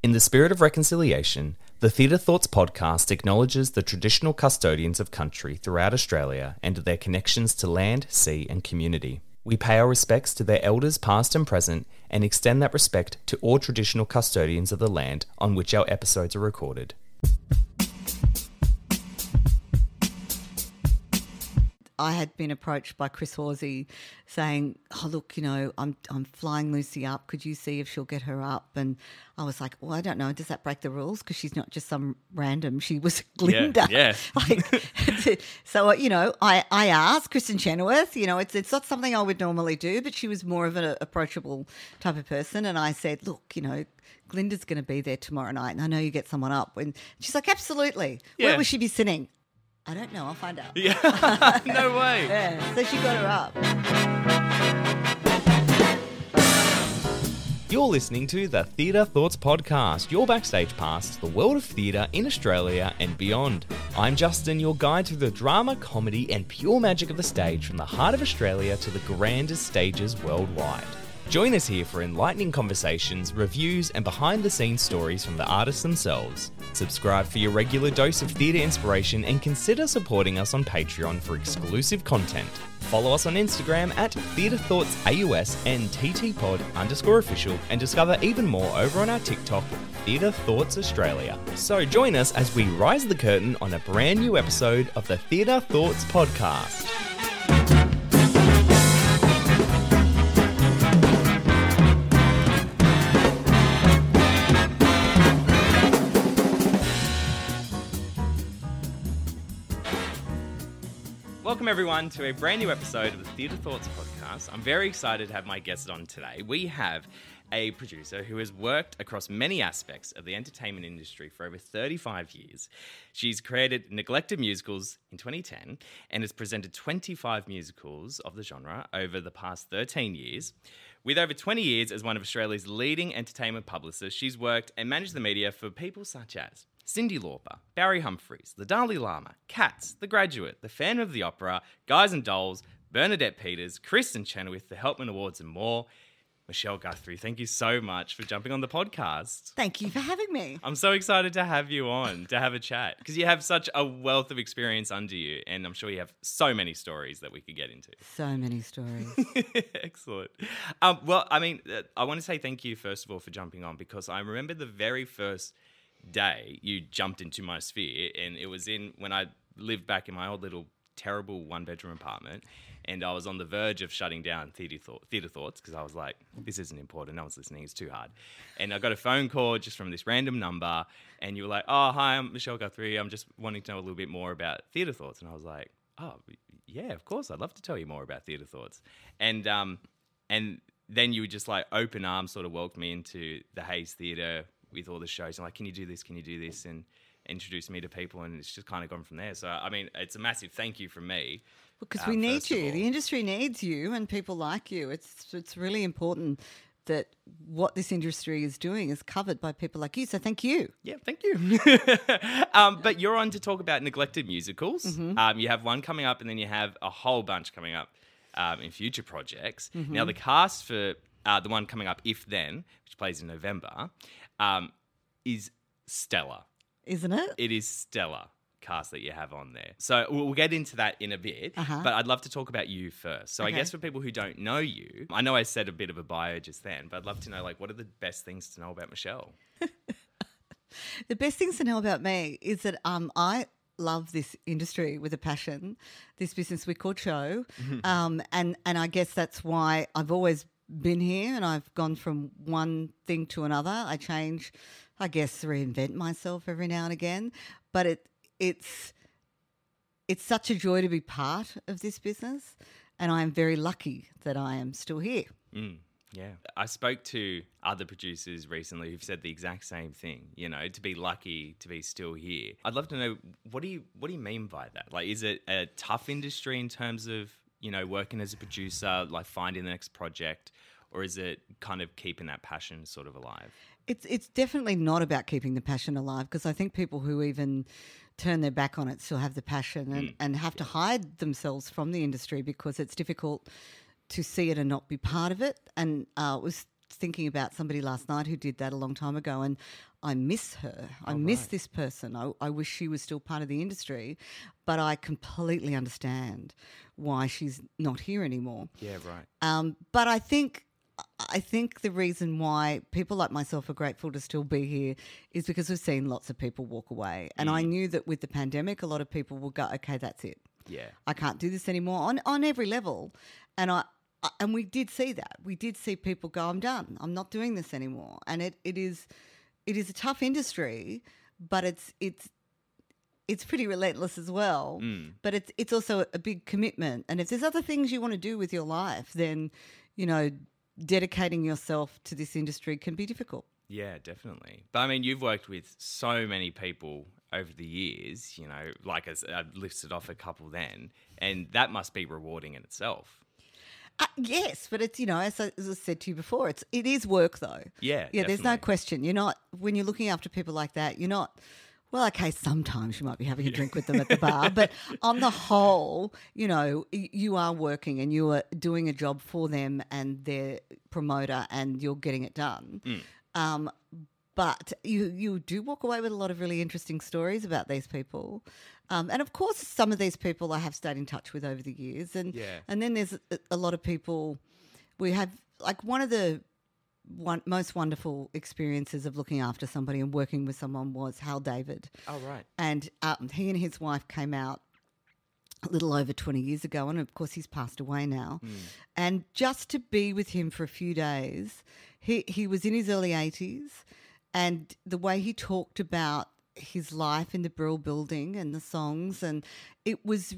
In the spirit of reconciliation, the Theatre Thoughts podcast acknowledges the traditional custodians of country throughout Australia and their connections to land, sea, and community. We pay our respects to their elders past and present and extend that respect to all traditional custodians of the land on which our episodes are recorded. I had been approached by Chris Horsey saying, "Oh, look, you know, I'm I'm flying Lucy up. Could you see if she'll get her up?" And I was like, "Well, I don't know. Does that break the rules? Because she's not just some random. She was Glinda. yeah. like, so you know, I I asked Kristin Chenoweth. You know, it's it's not something I would normally do, but she was more of an approachable type of person, and I said, "Look, you know." Glinda's going to be there tomorrow night, and I know you get someone up. And she's like, "Absolutely. Yeah. Where will she be sitting?" I don't know. I'll find out. Yeah, no way. Yeah, so she got her up. You're listening to the Theatre Thoughts Podcast, your backstage pass to the world of theatre in Australia and beyond. I'm Justin, your guide through the drama, comedy, and pure magic of the stage from the heart of Australia to the grandest stages worldwide. Join us here for enlightening conversations, reviews, and behind the scenes stories from the artists themselves. Subscribe for your regular dose of theatre inspiration and consider supporting us on Patreon for exclusive content. Follow us on Instagram at TheatreThoughtsAUS and TTPod underscore official and discover even more over on our TikTok, Theatre Thoughts Australia. So join us as we rise the curtain on a brand new episode of the Theatre Thoughts Podcast. Welcome, everyone, to a brand new episode of the Theatre Thoughts podcast. I'm very excited to have my guest on today. We have a producer who has worked across many aspects of the entertainment industry for over 35 years. She's created Neglected Musicals in 2010 and has presented 25 musicals of the genre over the past 13 years. With over 20 years as one of Australia's leading entertainment publicists, she's worked and managed the media for people such as Cyndi Lauper, Barry Humphries, the Dalai Lama, Cats, The Graduate, The Phantom of the Opera, Guys and Dolls, Bernadette Peters, Kristin Chenoweth, the Helpman Awards, and more. Michelle Guthrie, thank you so much for jumping on the podcast. Thank you for having me. I'm so excited to have you on to have a chat because you have such a wealth of experience under you, and I'm sure you have so many stories that we could get into. So many stories. Excellent. Um, well, I mean, uh, I want to say thank you first of all for jumping on because I remember the very first day you jumped into my sphere, and it was in when I lived back in my old little terrible one bedroom apartment. And I was on the verge of shutting down Theatre, Thought, theater Thoughts because I was like, this isn't important. No one's listening. It's too hard. And I got a phone call just from this random number. And you were like, oh, hi, I'm Michelle Guthrie. I'm just wanting to know a little bit more about Theatre Thoughts. And I was like, oh, yeah, of course. I'd love to tell you more about Theatre Thoughts. And, um, and then you would just like open arms sort of welcomed me into the Hayes Theatre with all the shows. And like, can you do this? Can you do this? And introduce me to people. And it's just kind of gone from there. So, I mean, it's a massive thank you from me. Because um, we need you. The industry needs you and people like you. It's it's really important that what this industry is doing is covered by people like you. So thank you. Yeah, thank you. um, but you're on to talk about neglected musicals. Mm-hmm. Um, you have one coming up, and then you have a whole bunch coming up um, in future projects. Mm-hmm. Now, the cast for uh, the one coming up, If Then, which plays in November, um, is stellar. Isn't it? It is stellar. cast that you have on there. So we'll get into that in a bit, Uh-huh. but I'd love to talk about you first. So I guess for people who don't know you, I know I said a bit of a bio just then, but I'd love to know like what are the best things to know about Michelle? The best things to know about me is that um, I love this industry with a passion, this business we call show, um, and and I guess that's why I've always been here, and I've gone from one thing to another. I change, I guess, reinvent myself every now and again, but it it's it's such a joy to be part of this business, and I am very lucky that I am still here. Mm, yeah. I spoke to other producers recently who've said the exact same thing, you know, to be lucky to be still here. I'd love to know what do you what do you mean by that? Like is it a tough industry in terms of, you know, working as a producer, like finding the next project, or is it kind of keeping that passion sort of alive? It's it's definitely not about keeping the passion alive because I think people who even turn their back on it still have the passion and, and have to hide themselves from the industry because it's difficult to see it and not be part of it. And uh, I was thinking about somebody last night who did that a long time ago, and I miss her. I miss this person. I, I wish she was still part of the industry, but I completely understand why she's not here anymore. Yeah, right. Um, but I think I think the reason why people like myself are grateful to still be here is because we've seen lots of people walk away, and I knew that with the pandemic, a lot of people will go, "Okay, that's it. Yeah. I can't do this anymore on on every level," and I. I- And we did see that. We did see people go, "I'm done. I'm not doing this anymore." And it, it is, it is a tough industry, but it's it's it's pretty relentless as well. But it's it's also a big commitment. And if there's other things you want to do with your life, then you know dedicating yourself to this industry can be difficult. Yeah, definitely. But I mean, you've worked with so many people over the years, you know, like as I listed off a couple then, and that must be rewarding in itself. Uh, yes, but it's you know as I, as I said to you before, it's it is work though. Yeah, yeah. There's no question. You're not when you're looking after people like that. You're not. Well, okay, sometimes you might be having a drink with them at the bar, but on the whole, you know, you are working and you are doing a job for them and their promoter, and you're getting it done. Um, but you you do walk away with a lot of really interesting stories about these people, um, and of course, some of these people I have stayed in touch with over the years, and Yeah. and then there's a, a lot of people we have like one of the one, most wonderful experiences of looking after somebody and working with someone was Hal David, Oh, right. and um, he and his wife came out a little over 20 years ago, and of course he's passed away now. And just to be with him for a few days, he, he was in his early 80s, and the way he talked about his life in the Brill building and the songs, and it was.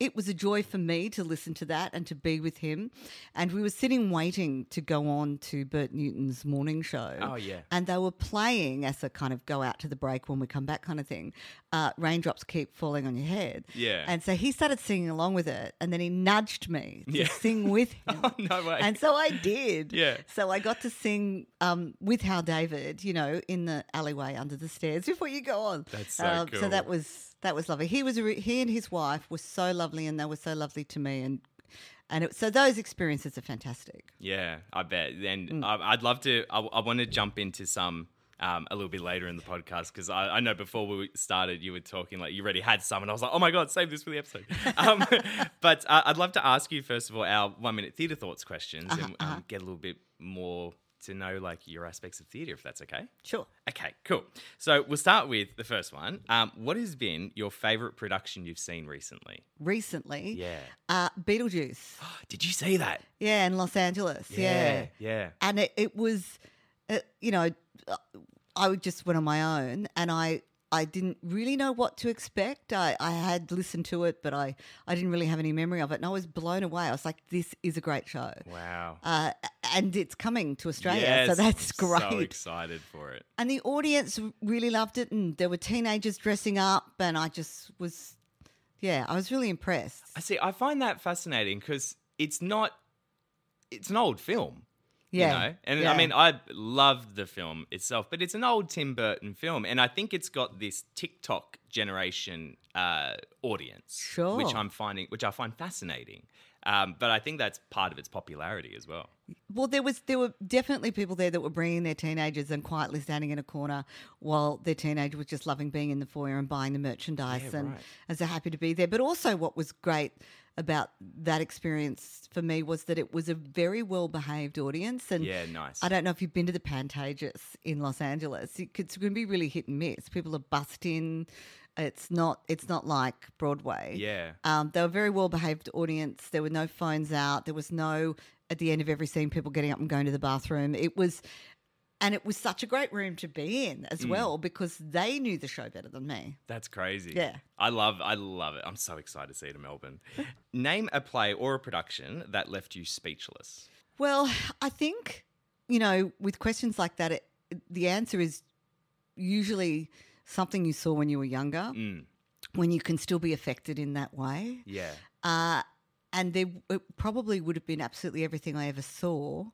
It was a joy for me to listen to that and to be with him. And we were sitting waiting to go on to Bert Newton's morning show Oh, yeah. and they were playing as a kind of go out to the break when we come back kind of thing. Uh, raindrops keep falling on your head. Yeah. And so he started singing along with it, and then he nudged me to Yeah. sing with him. Oh, no way. And so I did. Yeah. So I got to sing um, with Hal David, you know, in the alleyway under the stairs before you go on. That's so Um, cool. So that was that was lovely. He was re- he and his wife were so lovely, and they were so lovely to me, and and it, so those experiences are fantastic. Yeah, I bet. Mm. And I, I'd love to. I, I want to jump into some um, a little bit later in the podcast because I, I know before we started, you were talking like you already had some, and I was like, oh my god, save this for the episode. Um, but uh, I'd love to ask you first of all our one minute theatre thoughts questions Uh-huh, and um, get a little bit more to know like your aspects of theatre, if that's okay. Sure. Okay, cool. So we'll start with the first one. Um, what has been your favourite production you've seen recently? Recently, Yeah. uh, Beetlejuice. Did you see that? Yeah, in Los Angeles. Yeah. yeah. And it, it was, uh, you know, I would just went on my own and I, I didn't really know what to expect. I, I had listened to it, but I, I didn't really have any memory of it. And I was blown away. I was like, this is a great show. Wow. Uh, and it's coming to Australia. so Yes, that's So excited for it. and the audience really loved it. And there were teenagers dressing up. And I just was, yeah, I was really impressed. I see. I find that fascinating because it's not. It's an old film. Yeah. You know? And yeah. I mean, I loved the film itself, but it's an old Tim Burton film, and I think it's got this TikTok generation uh, audience, Sure. which I'm finding, which I find fascinating. Um, but I think that's part of its popularity as well. Well, there was there were definitely people there that were bringing their teenagers and quietly standing in a corner while their teenager was just loving being in the foyer and buying the merchandise Yeah, and right. as they're happy to be there. But also, what was great about that experience for me was that it was a very well behaved audience. And Yeah, nice. I don't know if you've been to the Pantages in Los Angeles. It's going to be really hit and miss. People are bussed in. It's not. It's not like Broadway. Yeah. Um, they were a very well behaved audience. There were no phones out. There was no at the end of every scene people getting up and going to the bathroom. It was, and it was such a great room to be in as Mm. well because they knew the show better than me. That's crazy. Yeah. I love I love it. I'm so excited to see it in Melbourne. Name a play or a production that left you speechless. Well, I think you know with questions like that, it, the answer is usually something you saw when you were younger, Mm, when you can still be affected in that way. yeah. Uh, and there it probably would have been absolutely everything I ever saw.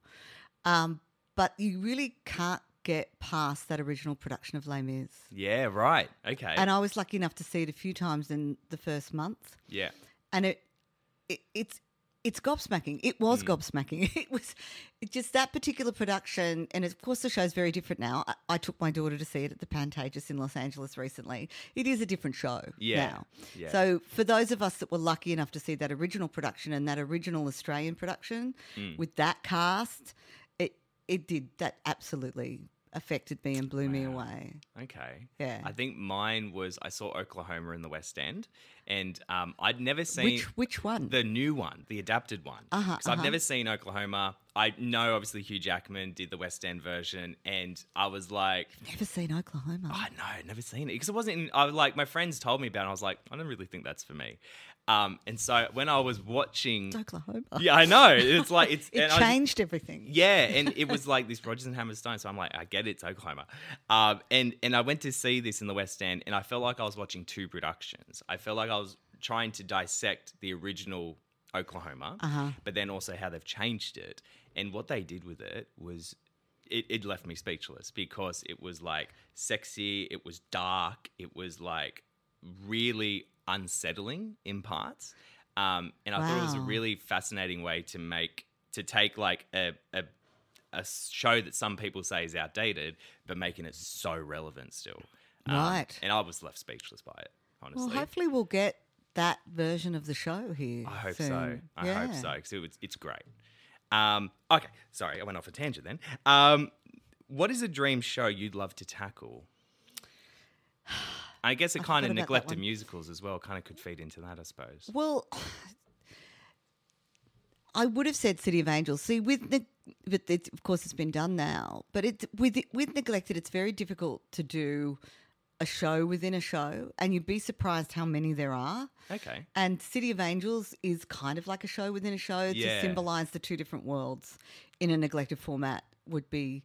Um, but you really can't get past that original production of Les Mis. Yeah, right. Okay. And I was lucky enough to see it a few times in the first month. yeah. And it, it it's it's gobsmacking. It was Mm. gobsmacking. It was just that particular production, and of course the show's very different now. I, I took my daughter to see it at the Pantages in Los Angeles recently. It is a different show Yeah, now. yeah. So for those of us that were lucky enough to see that original production and that original Australian production Mm. with that cast, it did that absolutely affected me and blew me away. Okay. Yeah. I think mine was I saw Oklahoma in the West End, and um, I'd never seen Which which one? the new one, the adapted one. Uh-huh, Because I've uh-huh. never seen Oklahoma. I know obviously Hugh Jackman did the West End version, and I was like, Never seen Oklahoma. I know, never seen it because it wasn't. In, I was like, my friends told me about, it. and I was like, I don't really think that's for me. Um, and so when I was watching, It's Oklahoma. yeah, I know it's like it's It and I was- changed everything. yeah, and it was like this Rodgers and Hammerstein. So I'm like, I get it, it's Oklahoma. Um, and and I went to see this in the West End, and I felt like I was watching two productions. I felt like I was trying to dissect the original Oklahoma, Uh-huh. but then also how they've changed it. And what they did with it was. It, it left me speechless because it was like sexy, it was dark, it was like really unsettling in parts. Um, and I thought it was a really fascinating way to make to take like a, a a show that some people say is outdated, but making it so relevant still. Um, Right. And I was left speechless by it, honestly. Well, hopefully we'll get that version of the show here. I hope soon. so. I Yeah. hope so because it was, it's great. Um, okay, sorry, I went off a tangent then. Um, what is a dream show you'd love to tackle? I guess it I kind of neglected musicals as well. Kind of could feed into that, I suppose. Well, I would have said City of Angels. See, with ne- but it's, of course it's been done now. But it's with with neglected, it's very difficult to do a show within a show, and you'd be surprised how many there are. Okay. And City of Angels is kind of like a show within a show Yeah. to symbolize the two different worlds in a neglected format would be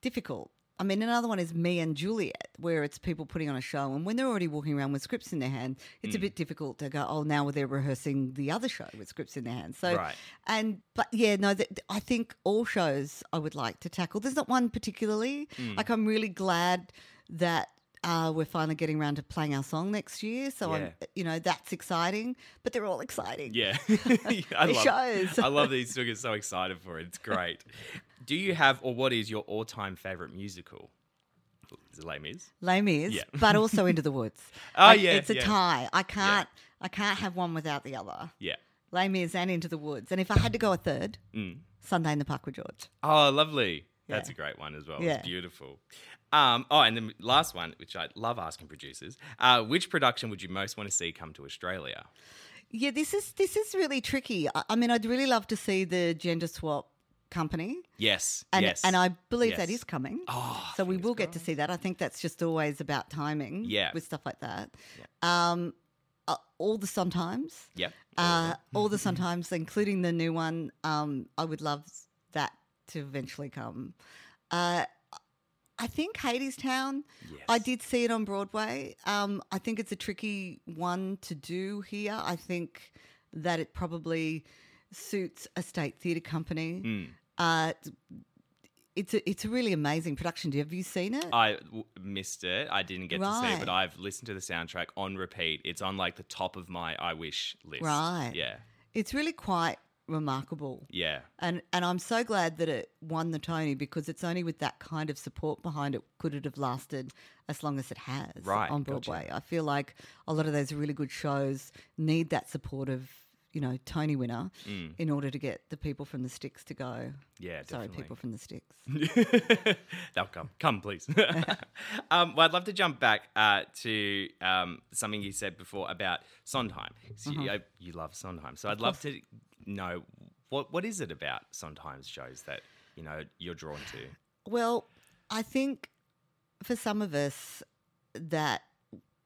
difficult. I mean, another one is Me and Juliet, where it's people putting on a show, and when they're already walking around with scripts in their hand, it's a hmm. bit difficult to go, oh, now they're rehearsing the other show with scripts in their hands. So, Right. and but yeah, no, th- I think all shows I would like to tackle. There's not one particularly. Hmm. Like, I'm really glad that. Uh, we're finally getting around to playing our song next year, so I'm, Yeah. you know, that's exciting. But they're all exciting. Yeah, I love, shows. I love these two. Get so excited for it. It's great. Do you have, or what is your all-time favorite musical? Is it Les Mis? Les Mis, Yeah. but also Into the Woods. Oh, Like, yeah, it's a yeah. tie. I can't, I can't have one without the other. Yeah. Les Mis and Into the Woods. And if I had to go a third, Mm. Sunday in the Park with George. Oh, lovely. That's a great one as well. Yeah. It's beautiful. Um, oh, and the last one, which I love asking producers, uh, which production would you most want to see come to Australia? Yeah, this is this is really tricky. I, I mean, I'd really love to see the gender swap company. Yes. And, yes. and I believe that yes. is coming. Oh, so we will get to see that. I think that's just always about timing Yeah. with stuff like that. Um, uh, all the Sondheims. Yep. Uh, all the Sondheims, including the new one. Um, I would love that to eventually come. Uh, I think Hadestown. I did see it on Broadway. Um, I think it's a tricky one to do here. I think that it probably suits a state theatre company. Mm. Uh, it's a it's a really amazing production. Have you seen it? I w- missed it. I didn't get to see it, but I've listened to the soundtrack on repeat. It's on like the top of my I wish list. Right. Yeah. It's really quite remarkable. Yeah. And and I'm so glad that it won the Tony because it's only with that kind of support behind it could it have lasted as long as it has Right, on gotcha. Broadway. I feel like a lot of those really good shows need that support of you know Tony winner in order to get the people from the sticks to go. Mm. Yeah, Sorry, definitely. people from the sticks. They'll come. Come, please. um, well, I'd love to jump back uh, to um, something you said before about Sondheim. 'Cause Uh-huh. You, I- you love Sondheim, so I'd love to know what what is it about Sondheim shows that you know you're drawn to. Well, I think for some of us that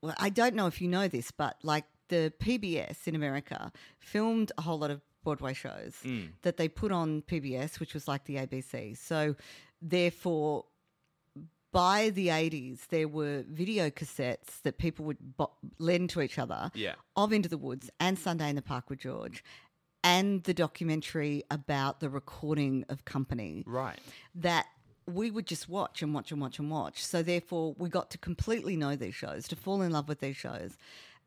well, I don't know if you know this, but like the PBS in America filmed a whole lot of Broadway shows mm. that they put on PBS, which was like the ABC. So therefore by the 80s, there were video cassettes that people would bo- lend to each other Yeah. of Into the Woods and Sunday in the Park with George, and the documentary about the recording of Company Right. that we would just watch and watch and watch and watch. So therefore, we got to completely know these shows, to fall in love with these shows,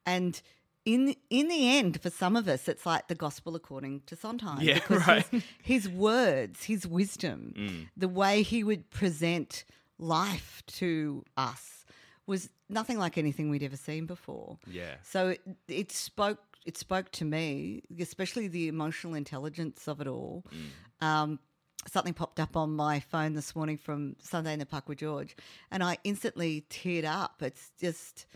and in in the end, for some of us, it's like the gospel according to Sondheim. Yeah, because right. his, his words, his wisdom, Mm. the way he would present life to us was nothing like anything we'd ever seen before. Yeah. So it, it spoke it spoke to me, especially the emotional intelligence of it all. Um, something popped up on my phone this morning from Sunday in the Park with George, and I instantly teared up. It's just,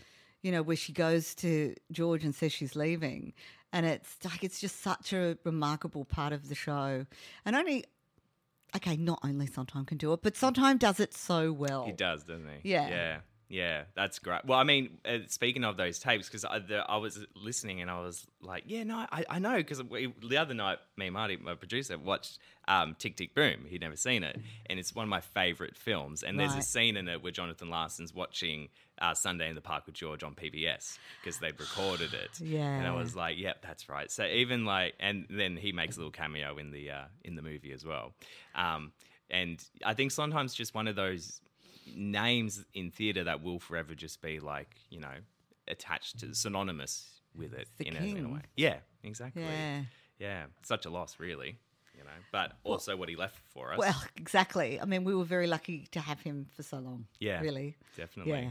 you know, where she goes to George and says she's leaving, and it's like it's just such a remarkable part of the show, and only. Okay, not only Sondheim can do it, but Sondheim does it so well. He does, doesn't he? Yeah. Yeah. Yeah, that's great. Well, I mean, uh, speaking of those tapes, because I, the- I was listening and I was like, yeah, no, I, I know. Because the other night, me and Marty, my producer, watched um, Tick Tick Boom. He'd never seen it. And it's one of my favorite films. And there's a scene in it where Jonathan Larson's watching uh, Sunday in the Park with George on PBS because they'd recorded it. Yeah, and I was like, yep, that's right. So even like, and then he makes a little cameo in the uh, in the movie as well. Um, and I think Sondheim's just one of those names in theatre that will forever just be like you know attached to synonymous with it in a, in a way. Yeah, exactly. Yeah. Yeah, such a loss, really. You know, but also what he left for us. Well, exactly. I mean, we were very lucky to have him for so long. Yeah, Really. definitely. Yeah.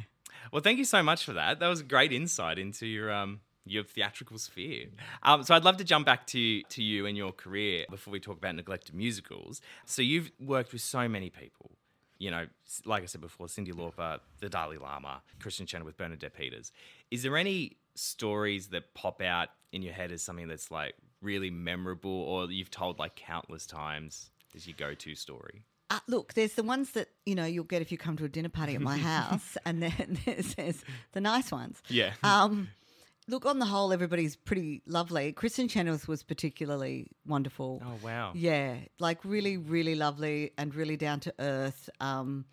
Well, thank you so much for that. That was a great insight into your um your theatrical sphere. Um, so I'd love to jump back to to you and your career before we talk about neglected musicals. So you've worked with so many people. You know, like I said before, Cyndi Lauper, the Dalai Lama, Kristin Chenoweth with Bernadette Peters. Is there any stories that pop out in your head as something that's like really memorable, or you've told like countless times as your go-to story? Uh, look, there's the ones that you know you'll get if you come to a dinner party at my house, and then there's, there's the nice ones. Yeah. Um, look, on the whole, everybody's pretty lovely. Kristin Chenoweth was particularly wonderful. Oh wow. Yeah, like really, really lovely and really down to earth. Um,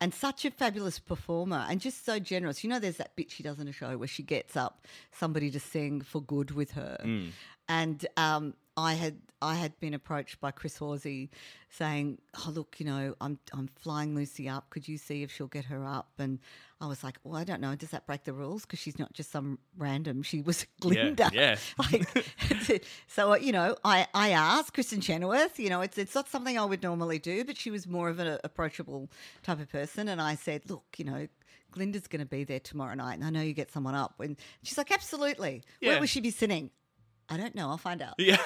and such a fabulous performer and just so generous. You know, there's that bit she does in a show where she gets up somebody to sing for good with her. And um, I had I had been approached by Chris Horsey saying, "Oh, look, you know, I'm I'm flying Lucy up. Could you see if she'll get her up?" And I was like, "Well, I don't know. Does that break the rules? Because she's not just some random. She was Glinda. yeah. like, so you know, I I asked Kristin Chenoweth. You know, it's it's not something I would normally do, but she was more of an approachable type of person, and I said, "Look, you know." Glinda's going to be there tomorrow night, and I know you get someone up. And she's like, "Absolutely. Yeah. Where will she be sitting?" I don't know. I'll find out. Yeah.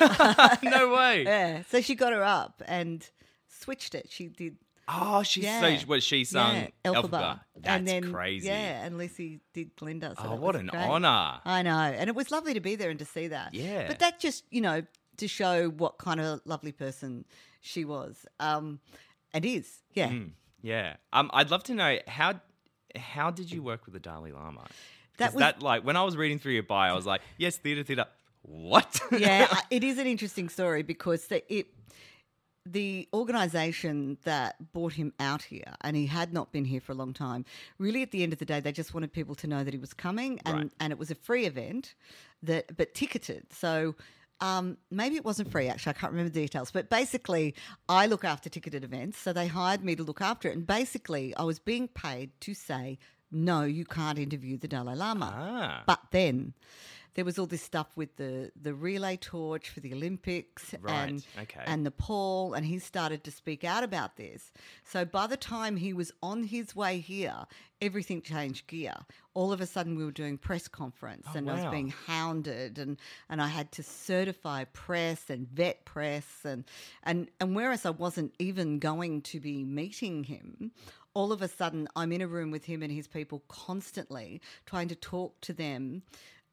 no way. Yeah. So she got her up and switched it. She did. Oh, she Yeah. so what she sung yeah, Elphaba. Elphaba. That's and then, crazy. Yeah, and Lucy did Glinda. So Oh, what an great. honor. I know, and it was lovely to be there and to see that. Yeah. But that just, you know, to show what kind of lovely person she was, um, and is. Yeah. Mm, yeah. Um, I'd love to know how how did you work with the Dalai Lama? That That was- that like when I was reading through your bio, I was like, yes, theater, theater. What? yeah, it is an interesting story because the, it the organisation that brought him out here, and he had not been here for a long time. Really, at the end of the day, they just wanted people to know that he was coming, and Right. and it was a free event that but ticketed. So. Um, maybe it wasn't free actually. I can't remember the details, but basically, I look after ticketed events, so they hired me to look after it. And basically, I was being paid to say no, you can't interview the Dalai Lama. Ah. But then there was all this stuff with the, the relay torch for the Olympics Right, and okay. and Nepal, and he started to speak out about this. So by the time he was on his way here, everything changed gear. All of a sudden, we were doing press conference, and I was Oh, being hounded, and and I had to certify press and vet press, and and and whereas I wasn't even going to be meeting him. All of a sudden, I'm in a room with him and his people constantly trying to talk to them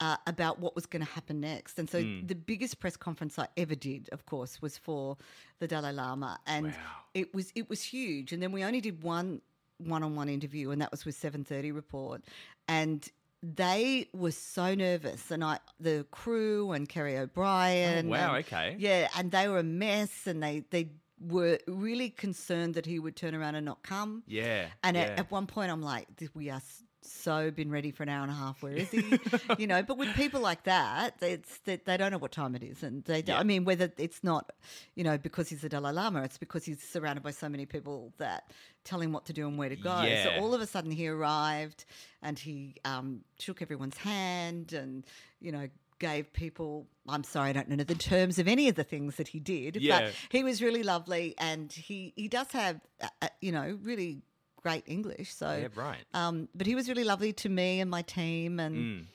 uh, about what was going to happen next. And so Hmm. the biggest press conference I ever did, of course, was for the Dalai Lama, and Wow. it was it was huge. And then we only did one one-on-one interview, and that was with Seven Thirty Report, and they were so nervous, and I, the crew and Kerry O'Brien. Oh, wow, and- okay. Yeah, and they were a mess, and they they were really concerned that he would turn around and not come. Yeah. And yeah. at, at one point, I'm like, we are so been ready for an hour and a half. Where is he? you know, but with people like that, it's that they don't know what time it is, and they. Yeah. I mean, whether it's not, you know, because he's the Dalai Lama, it's because he's surrounded by so many people that tell him what to do and where to go. Yeah. So all of a sudden, he arrived, and he um, shook everyone's hand, and you know. Gave people, I'm sorry, I don't know the terms of any of the things that he did, Yeah. but he was really lovely, and he he does have, uh, uh, you know, really great English. So Yeah, right. um, but he was really lovely to me and my team, and Mm.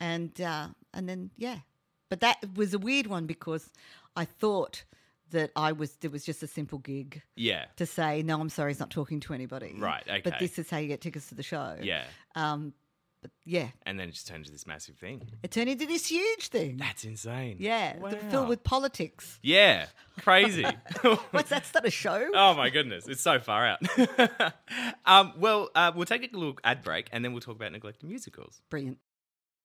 and uh, and then yeah, but that was a weird one because I thought that I was there was just a simple gig Yeah. to say no, I'm sorry, he's not talking to anybody. Right, Okay. But this is how you get tickets to the show. Yeah. Um, but yeah, And then it just turned into this massive thing. it turned into this huge thing. That's insane. yeah, Wow. filled with politics. Yeah. Crazy. What's that? Start a show? Oh my goodness, it's so far out. um, well, uh, we'll take a little ad break and then we'll talk about neglected musicals. Brilliant.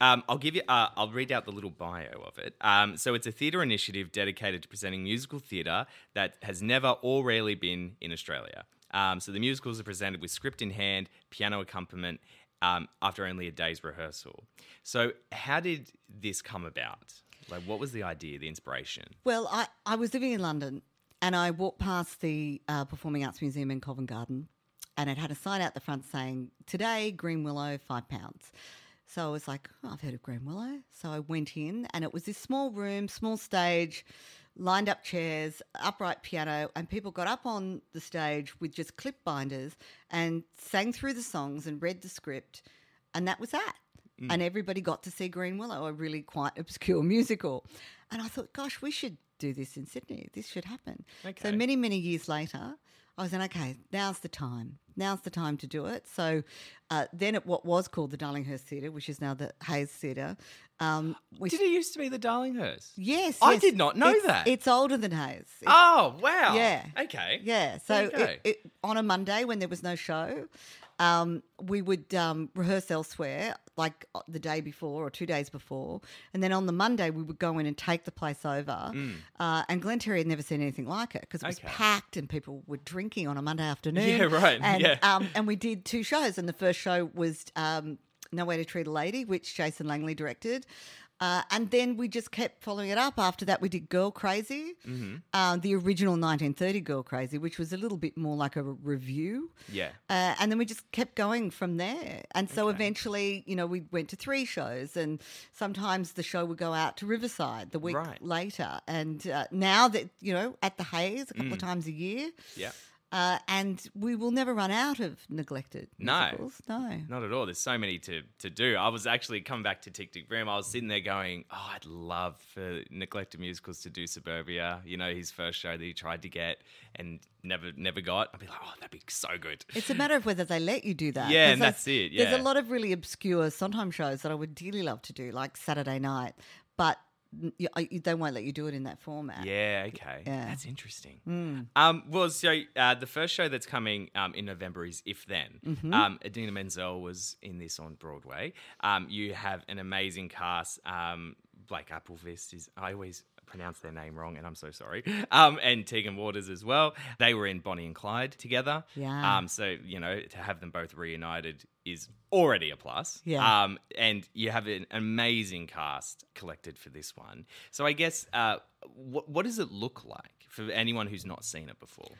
um, I'll give you, uh, I'll read out the little bio of it. Um, so it's a theatre initiative dedicated to presenting musical theatre that has never or rarely been in Australia. Um, so the musicals are presented with script in hand, piano accompaniment, um, after only a day's rehearsal. So how did this come about? Like, what was the idea, the inspiration? Well, I, I was living in London and I walked past the uh, Performing Arts Museum in Covent Garden and it had a sign out the front saying, Today, Greenwillow, five pounds. So I was like, oh, I've heard of Greenwillow. So I went in and it was this small room, small stage, lined up chairs, upright piano, and people got up on the stage with just clip binders and sang through the songs and read the script. And that was that. Mm. And everybody got to see Greenwillow, a really quite obscure musical. And I thought, gosh, we should do this in Sydney. This should happen. Okay. So many, many years later, I was in, okay, now's the time. Now's the time to do it. So uh, then at what was called the Darlinghurst Theatre, which is now the Hayes Theatre, um, Did it used to be the Darlinghurst? Yes, I yes. did not know It's- that. It's older than Hayes. It's- Oh, wow. Yeah. Okay. yeah. So it, it, on a Monday when there was no show, um, we would um, rehearse elsewhere, like uh, the day before or two days before, and then on the Monday we would go in and take the place over. Uh, and Glenn Terry had never seen anything like it because it was Mm. Okay. packed and people were drinking on a Monday afternoon. Yeah, right, And, yeah. um, and we did two shows, and the first show was um, No Way to Treat a Lady, which Jason Langley directed. Uh, and then we just kept following it up. After that, we did Girl Crazy, Mm-hmm. uh, the original 1930 Girl Crazy, which was a little bit more like a re- revue. Yeah. Uh, and then we just kept going from there. And so eventually, you know, we went to three shows, and sometimes the show would go out to Riverside the week Right. later. And uh, now that, you know, at the Hayes a couple of Mm. times a year, Yeah. Uh, and we will never run out of neglected No. musicals. No. Not at all. There's so many to, to do. I was actually coming back to Tick Tick Boom. I was sitting there going, "Oh, I'd love for neglected musicals to do Suburbia." You know, his first show that he tried to get and never never got. I'd be like, "Oh, that'd be so good." It's a matter of whether they let you do that. Yeah, and that's it, Yeah. There's a lot of really obscure Sondheim shows that I would dearly love to do, like Saturday night, but you, they won't let you do it in that format. Yeah, okay. Yeah. That's interesting. Um, well, so uh, the first show that's coming um, in November is If Then. Mm-hmm. Um, Idina Menzel was in this on Broadway. Um, you have an amazing cast. Um, Blake Appelqvist is, I always pronounce their name wrong, and I'm so sorry. Um, and Teagan Wouters as well. They were in Bonnie and Clyde together. Yeah. Um, so, you know, to have them both reunited is already a plus. Yeah. Um, and you have an amazing cast collected for this one. So I guess uh, what what does it look like for anyone who's not seen it before?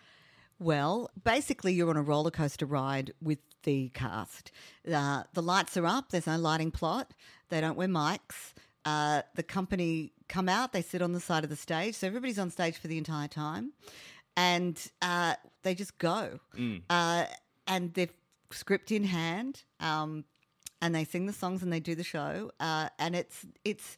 Well, basically, you're on a roller coaster ride with the cast. Uh, the lights are up. There's no lighting plot. They don't wear mics. Uh, the company come out. They sit on the side of the stage, so everybody's on stage for the entire time, and uh, they just go. Uh, and they've script in hand, um, and they sing the songs and they do the show. Uh, and it's it's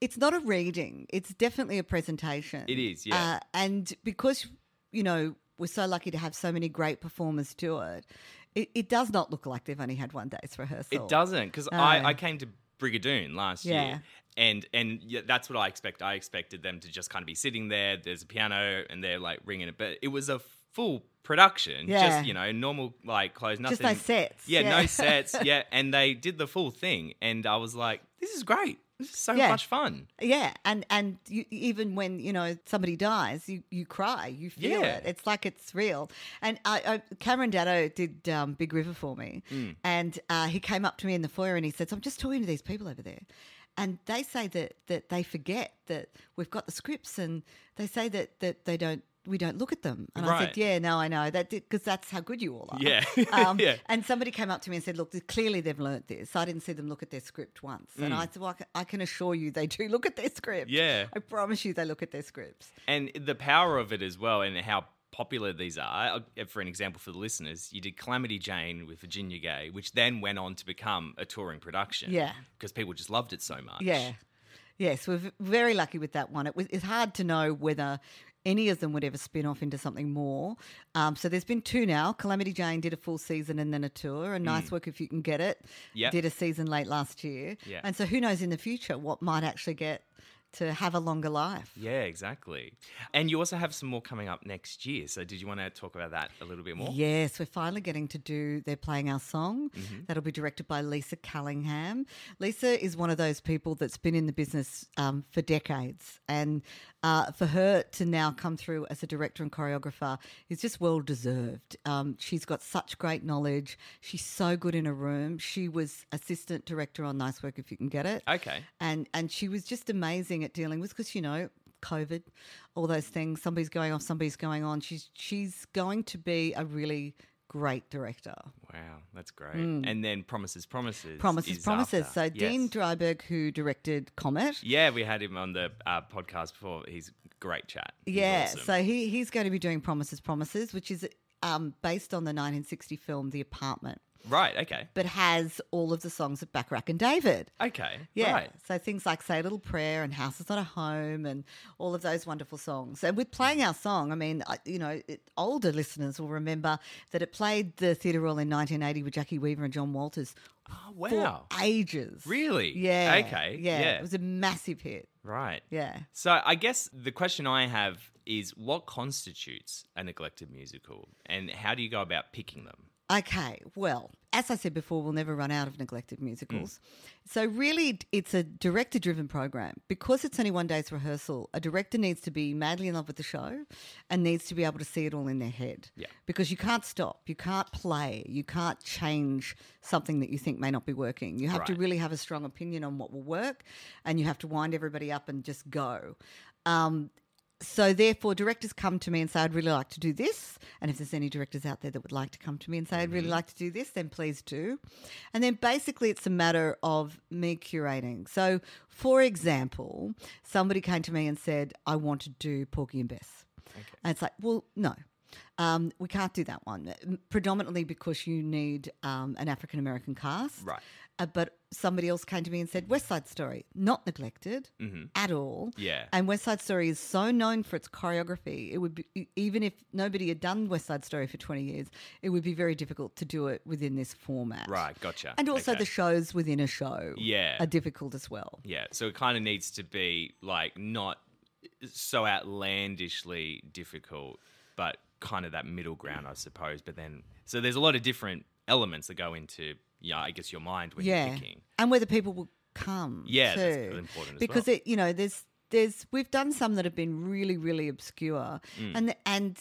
it's not a reading. It's definitely a presentation. It is, yeah. Uh, and because you know we're so lucky to have so many great performers do it, it, it does not look like they've only had one day's rehearsal. It doesn't because No. I, I came to Brigadoon last Yeah. year. And and that's what I expect. I expected them to just kind of be sitting there. There's a piano and they're like ringing it, but it was a full production. Yeah. Just you know, normal like clothes, nothing. Just no sets, Yeah, yeah. no sets. Yeah, and they did the full thing, and I was like, this is great. So Yeah. much fun. Yeah, and and you, even when you know somebody dies, you you cry, you feel Yeah. it. It's like it's real. And I, I Cameron Daddo did um, Big River for me, Hmm. and uh, he came up to me in the foyer and he said, so "I'm just talking to these people over there." And they say that that they forget that we've got the scripts, and they say that that they don't we don't look at them. And I said, "Yeah, no, I know that because that's how good you all are." Yeah. um, Yeah. And somebody came up to me and said, "Look, clearly they've learnt this. I didn't see them look at their script once." And I said, "Well, I can, assure you they do look at their script. Mm. Yeah. I promise you they look at their scripts. and the power of it as well, and how popular these are. Uh, For an example, for the listeners, you did Calamity Jane with Virginia Gay, which then went on to become a touring production. Yeah. because people just loved it so much. Yeah. Yes, we're very lucky with that one. It was it's hard to know whether any of them would ever spin off into something more. Um, so there's been two now. Calamity Jane did a full season and then a tour. A nice work if you can get it. Mm. Yep. Did a season late last year. And so who knows in the future what might actually get to have a longer life. Yeah, exactly. And you also have some more coming up next year. So, did you want to talk about that a little bit more? Yes, we're finally getting to do They're Playing Our Song. Mm-hmm. That'll be directed by Lisa Callingham. Lisa is one of those people that's been in the business um, for decades. And uh, for her to now come through as a director and choreographer is just well deserved. Um, she's got such great knowledge. She's so good in a room. She was assistant director on Nice Work If You Can Get It Okay. and and she was just amazing at dealing with because you know COVID, all those things. Somebody's going off, somebody's going on. She's she's going to be a really great director. Wow, that's great. And then Promises, Promises. Mm. Promises, promises. after. So Yes. Dean Drieberg, who directed Comet. Yeah, we had him on the uh, podcast before. He's great chat. He's Yeah, awesome. so he he's going to be doing Promises, Promises, which is um, based on the 1960 film The Apartment, right. Okay. but has all of the songs of Bacharach and David. Okay. Yeah. Right. So things like Say a Little Prayer and House is Not a Home and all of those wonderful songs. And with playing our song, I mean, you know, it, older listeners will remember that it played the Theatre Royal in 1980 with Jacki Weaver and John Waters Oh, wow. for ages. Really? Yeah. Okay. Yeah. Yeah. It was a massive hit. Right. Yeah. So I guess the question I have is what constitutes a neglected musical and how do you go about picking them? Okay, well, as I said before, we'll never run out of neglected musicals. Mm. So, really, it's a director driven program. Because it's only one day's rehearsal, a director needs to be madly in love with the show and needs to be able to see it all in their head. Yeah. Because you can't stop, you can't play, you can't change something that you think may not be working. You have to really have a strong opinion on what will work and you have to wind everybody up and just go. Um, so therefore directors come to me and say i'd really like to do this. And if there's any directors out there that would like to come to me and say i'd really like to do this then please do. And then basically it's a matter of me curating. So for example somebody came to me and said i want to do Porgy and Bess. And it's like well no. Um, we can't do that one, predominantly because you need um, an African American cast. Right. Uh, but somebody else came to me and said West Side Story, not neglected at all. Mm-hmm. Yeah. And West Side Story is so known for its choreography. It would be even if nobody had done West Side Story for twenty years, it would be very difficult to do it within this format. Right, gotcha. And also Okay. the shows within a show, Yeah. are difficult as well. Yeah, so it kind of needs to be like not so outlandishly difficult, but kind of that middle ground, I suppose. But then, so there's a lot of different elements that go into, yeah, I guess your mind when yeah, you're picking. and whether people will come. Yeah, too. that's important as because well. it, you know, there's there's we've done some that have been really really obscure, Mm. and and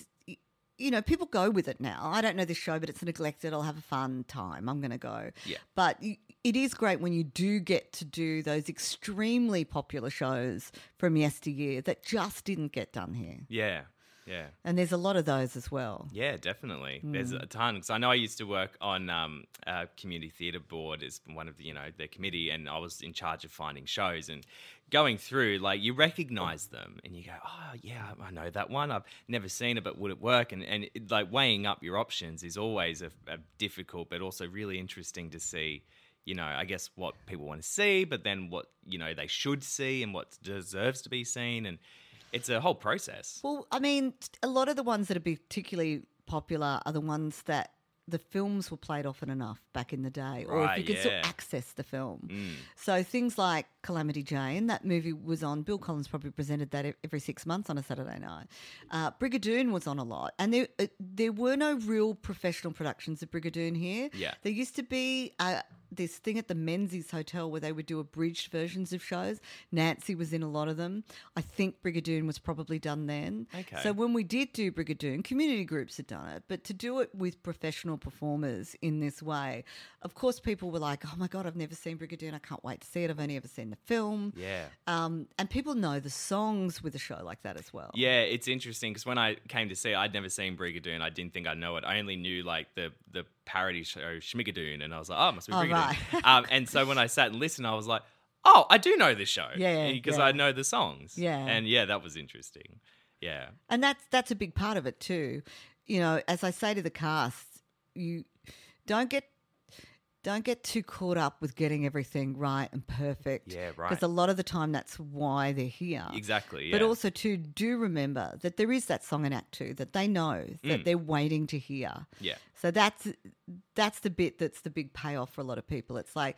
you know people go with it now. I don't know this show, but it's neglected. I'll have a fun time. I'm going to go. Yeah. but. it is great when you do get to do those extremely popular shows from yesteryear that just didn't get done here. Yeah, yeah. And there's a lot of those as well. Yeah, definitely. There's Mm. a ton because I know I used to work on um, a community theatre board as one of the you know the committee, and I was in charge of finding shows and going through. Like you recognise them, and you go, "Oh yeah, I know that one. I've never seen it, but would it work?" And and it, like weighing up your options is always a, a difficult, but also really interesting to see. You know, I guess what people want to see, but then what you know they should see, and what deserves to be seen, and it's a whole process. Well, I mean, a lot of the ones that are particularly popular are the ones that the films were played often enough back in the day, or if you could still yeah. Mm. access the film. So things like Calamity Jane, that movie was on. Bill Collins probably presented that every six months on a Saturday night. Uh, Brigadoon was on a lot, and there uh, there were no real professional productions of Brigadoon here. Yeah. there used to be. Uh, this thing at the Menzies Hotel where they would do abridged versions of shows. Nancy was in a lot of them. I think Brigadoon was probably done then. Okay. So when we did do Brigadoon, community groups had done it, but to do it with professional performers in this way, of course, people were like, "Oh my god, I've never seen Brigadoon. I can't wait to see it. I've only ever seen the film." Yeah. Um, and people know the songs with a show like that as well. Yeah, it's interesting because when I came to see it, I'd never seen Brigadoon. I didn't think I'd know it. I only knew like the the parody show Schmigadoon, and I was like, oh, must be Oh, Brigadoon. Right. um, and so when I sat and listened, I was like, oh, I do know this show. Yeah, because yeah. I know the songs. Yeah. and yeah, that was interesting. Yeah, And that's that's a big part of it too. You know, as I say to the cast, you don't get don't get too caught up with getting everything right and perfect. Yeah, right. Because a lot of the time that's why they're here. exactly. Yeah. But also too, do remember that there is that song in Act Two that they know that they're waiting to hear. Mm. Yeah. So that's that's the bit that's the big payoff for a lot of people. It's like,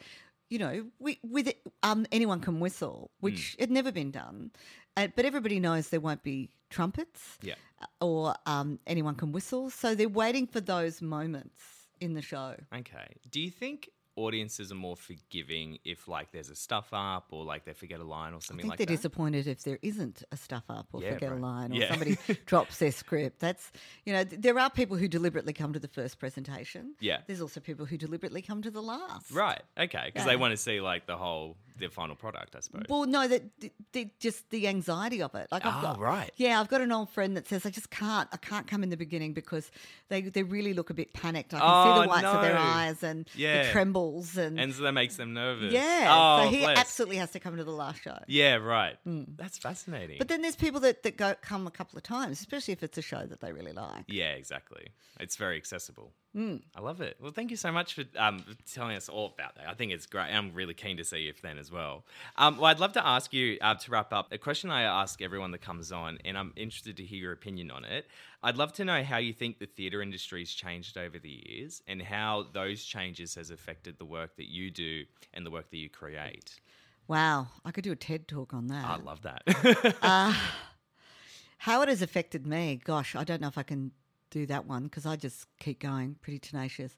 you know, we, with it, um, anyone can whistle, which Mm. had never been done, uh, but everybody knows there won't be trumpets Yeah. or um, anyone can whistle. So they're waiting for those moments in the show. Okay. Do you think audiences are more forgiving if like there's a stuff up or like they forget a line or I something think like they're that? disappointed if there isn't a stuff up or Yeah, forget right. a line or Yeah. somebody drops their script. That's, you know, th- there are people who deliberately come to the first presentation. Yeah. There's also people who deliberately come to the last. Right. Okay. Because Yeah. they want to see like the whole the final product, I suppose. Well, no, that th- th- just the anxiety of it. Like, I've Oh, got, right. Yeah, I've got an old friend that says I just can't. I can't come in the beginning because they they really look a bit panicked. I can see Oh, the whites of their eyes and the trembles and, and so that makes them nervous. yeah. Oh, so he bless. absolutely has to come to the last show. Yeah, right. Hmm. That's fascinating. But then there's people that, that go come a couple of times, especially if it's a show that they really like. yeah, exactly. It's very accessible. I love it. Well, thank you so much for um, telling us all about that. I think it's great. I'm really keen to see you then as well. Um, well, I'd love to ask you uh, to wrap up a question I ask everyone that comes on, and I'm interested to hear your opinion on it. I'd love to know how you think the theatre industry's changed over the years and how those changes has affected the work that you do and the work that you create. Wow, I could do a TED talk on that. I love that. How it has affected me, gosh, I don't know if I can do that one because I just keep going, pretty tenacious.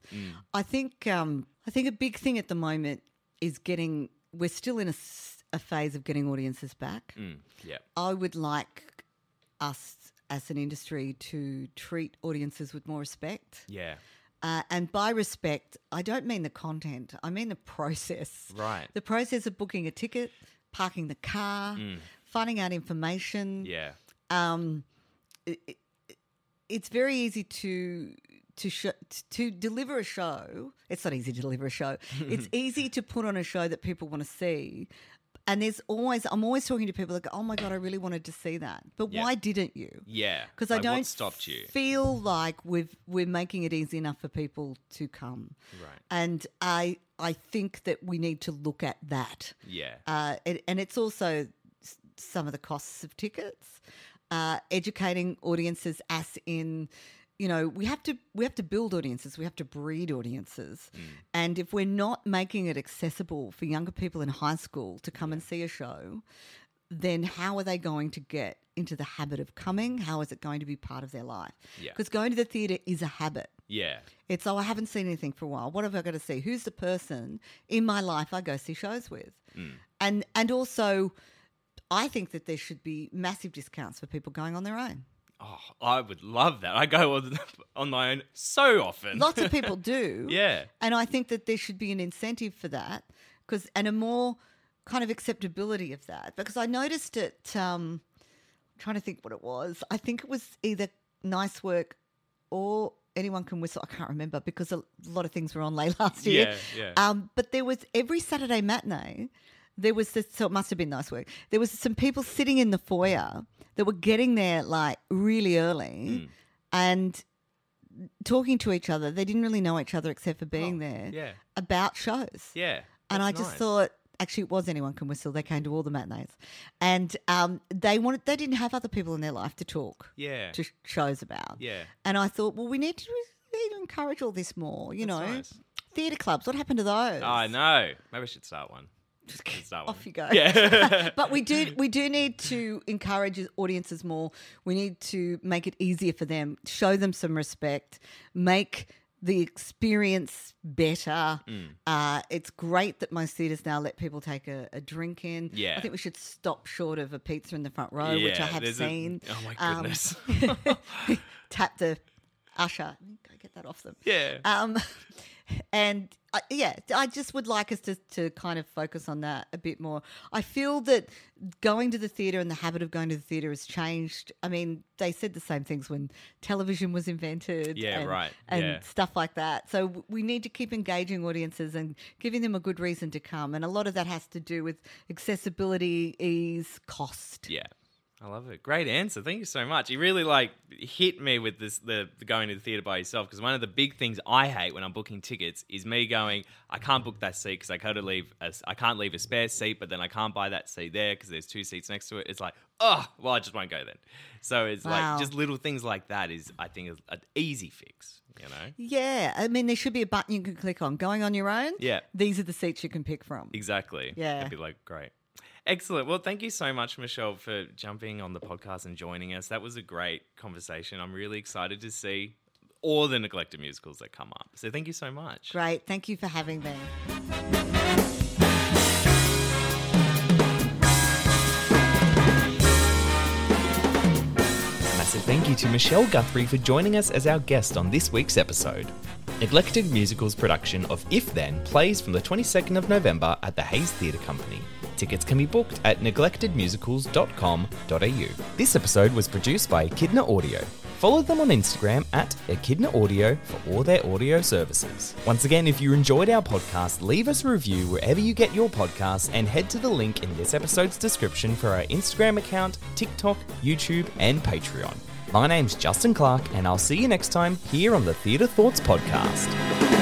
I think um, I think a big thing at the moment is getting. We're still in a phase of getting audiences back. Mm, yeah. I would like us as an industry to treat audiences with more respect. Yeah. Uh, and by respect, I don't mean the content, I mean the process. Right. The process of booking a ticket, parking the car, finding out information. Yeah. Um, it- it's very easy to to show, to deliver a show. It's not easy to deliver a show. it's easy to put on a show that people want to see, And there's always, I'm always talking to people that go, oh my God, I really wanted to see that. But Yeah. why didn't you? Yeah. Because Like, I don't stopped you? feel like we've, we're making it easy enough for people to come. Right. And I, I think that we need to look at that. Yeah. Uh, and it's also some of the costs of tickets, uh, educating audiences, as in, you know, we have to we have to build audiences, we have to breed audiences, and if we're not making it accessible for younger people in high school to come and see a show, then how are they going to get into the habit of coming? How is it going to be part of their life? Yeah. Because going to the theatre is a habit. Yeah. It's oh, I haven't seen anything for a while. What have I got to see? Who's the person in my life I go see shows with? And and also, I think that there should be massive discounts for people going on their own. Oh, I would love that. I go on, on my own so often. Lots of people do. Yeah. And I think that there should be an incentive for that because and a more kind of acceptability of that because I noticed it. Um, I'm trying to think what it was. I think it was either Nice Work or Anyone Can Whistle. I can't remember because a lot of things were on late last year. Yeah, yeah. Um, but there was every Saturday matinee. There was this, so it must have been nice work. There was some people sitting in the foyer that were getting there like really early, Hmm. and talking to each other. They didn't really know each other except for being there Oh, yeah. about shows. Yeah. And I just nice. thought, actually, it was anyone can whistle. They came to all the matinees, and um, they wanted. They didn't have other people in their life to talk Yeah. to sh- shows about. Yeah. And I thought, well, we need to, we need to encourage all this more. You That's know, nice. theatre clubs. What happened to those? I know. Maybe I should start one. Should start one. Off you go. Yeah. but we do we do need to encourage audiences more. We need to make it easier for them, show them some respect, make the experience better. Mm. Uh, it's great that most theatres now let people take a, a drink in. Yeah. I think we should stop short of a pizza in the front row, which I have there's a- seen. oh my Um, goodness. tap the usher. Go get that off them. yeah. Um, and I, yeah, I just would like us to, to kind of focus on that a bit more. I feel that going to the theatre and the habit of going to the theatre has changed. I mean, they said the same things when television was invented. Yeah, and, right. And Yeah. stuff like that. So we need to keep engaging audiences and giving them a good reason to come. And a lot of that has to do with accessibility, ease, cost. Yeah. I love it. Great answer. Thank you so much. You really like hit me with this the, the going to the theater by yourself because one of the big things I hate when I'm booking tickets is me going I can't book that seat because I gotta leave a, I can't leave a spare seat but then I can't buy that seat there because there's two seats next to it. It's like oh well I just won't go then. So it's Wow. like just little things like that is I think an easy fix. You know Yeah, I mean, there should be a button you can click on. Going on your own, Yeah. these are the seats you can pick from. Exactly. Yeah. It'd be like, great. Excellent. Well, thank you so much, Michelle, for jumping on the podcast and joining us. That was a great conversation. I'm really excited to see all the neglected musicals that come up. So thank you so much. Great. Thank you for having me. A massive thank you to Michelle Guthrie for joining us as our guest on this week's episode. Neglected Musicals production of If Then plays from the 22nd of November at the Hayes Theatre Company. Tickets can be booked at neglectedmusicals.com.au. This episode was produced by Echidna Audio. Follow them on Instagram at Echidna Audio for all their audio services. Once again, if you enjoyed our podcast, leave us a review wherever you get your podcasts and head to the link in this episode's description for our Instagram account, TikTok, YouTube, and Patreon. My name's Justin Clark, and I'll see you next time here on the Theatre Thoughts Podcast.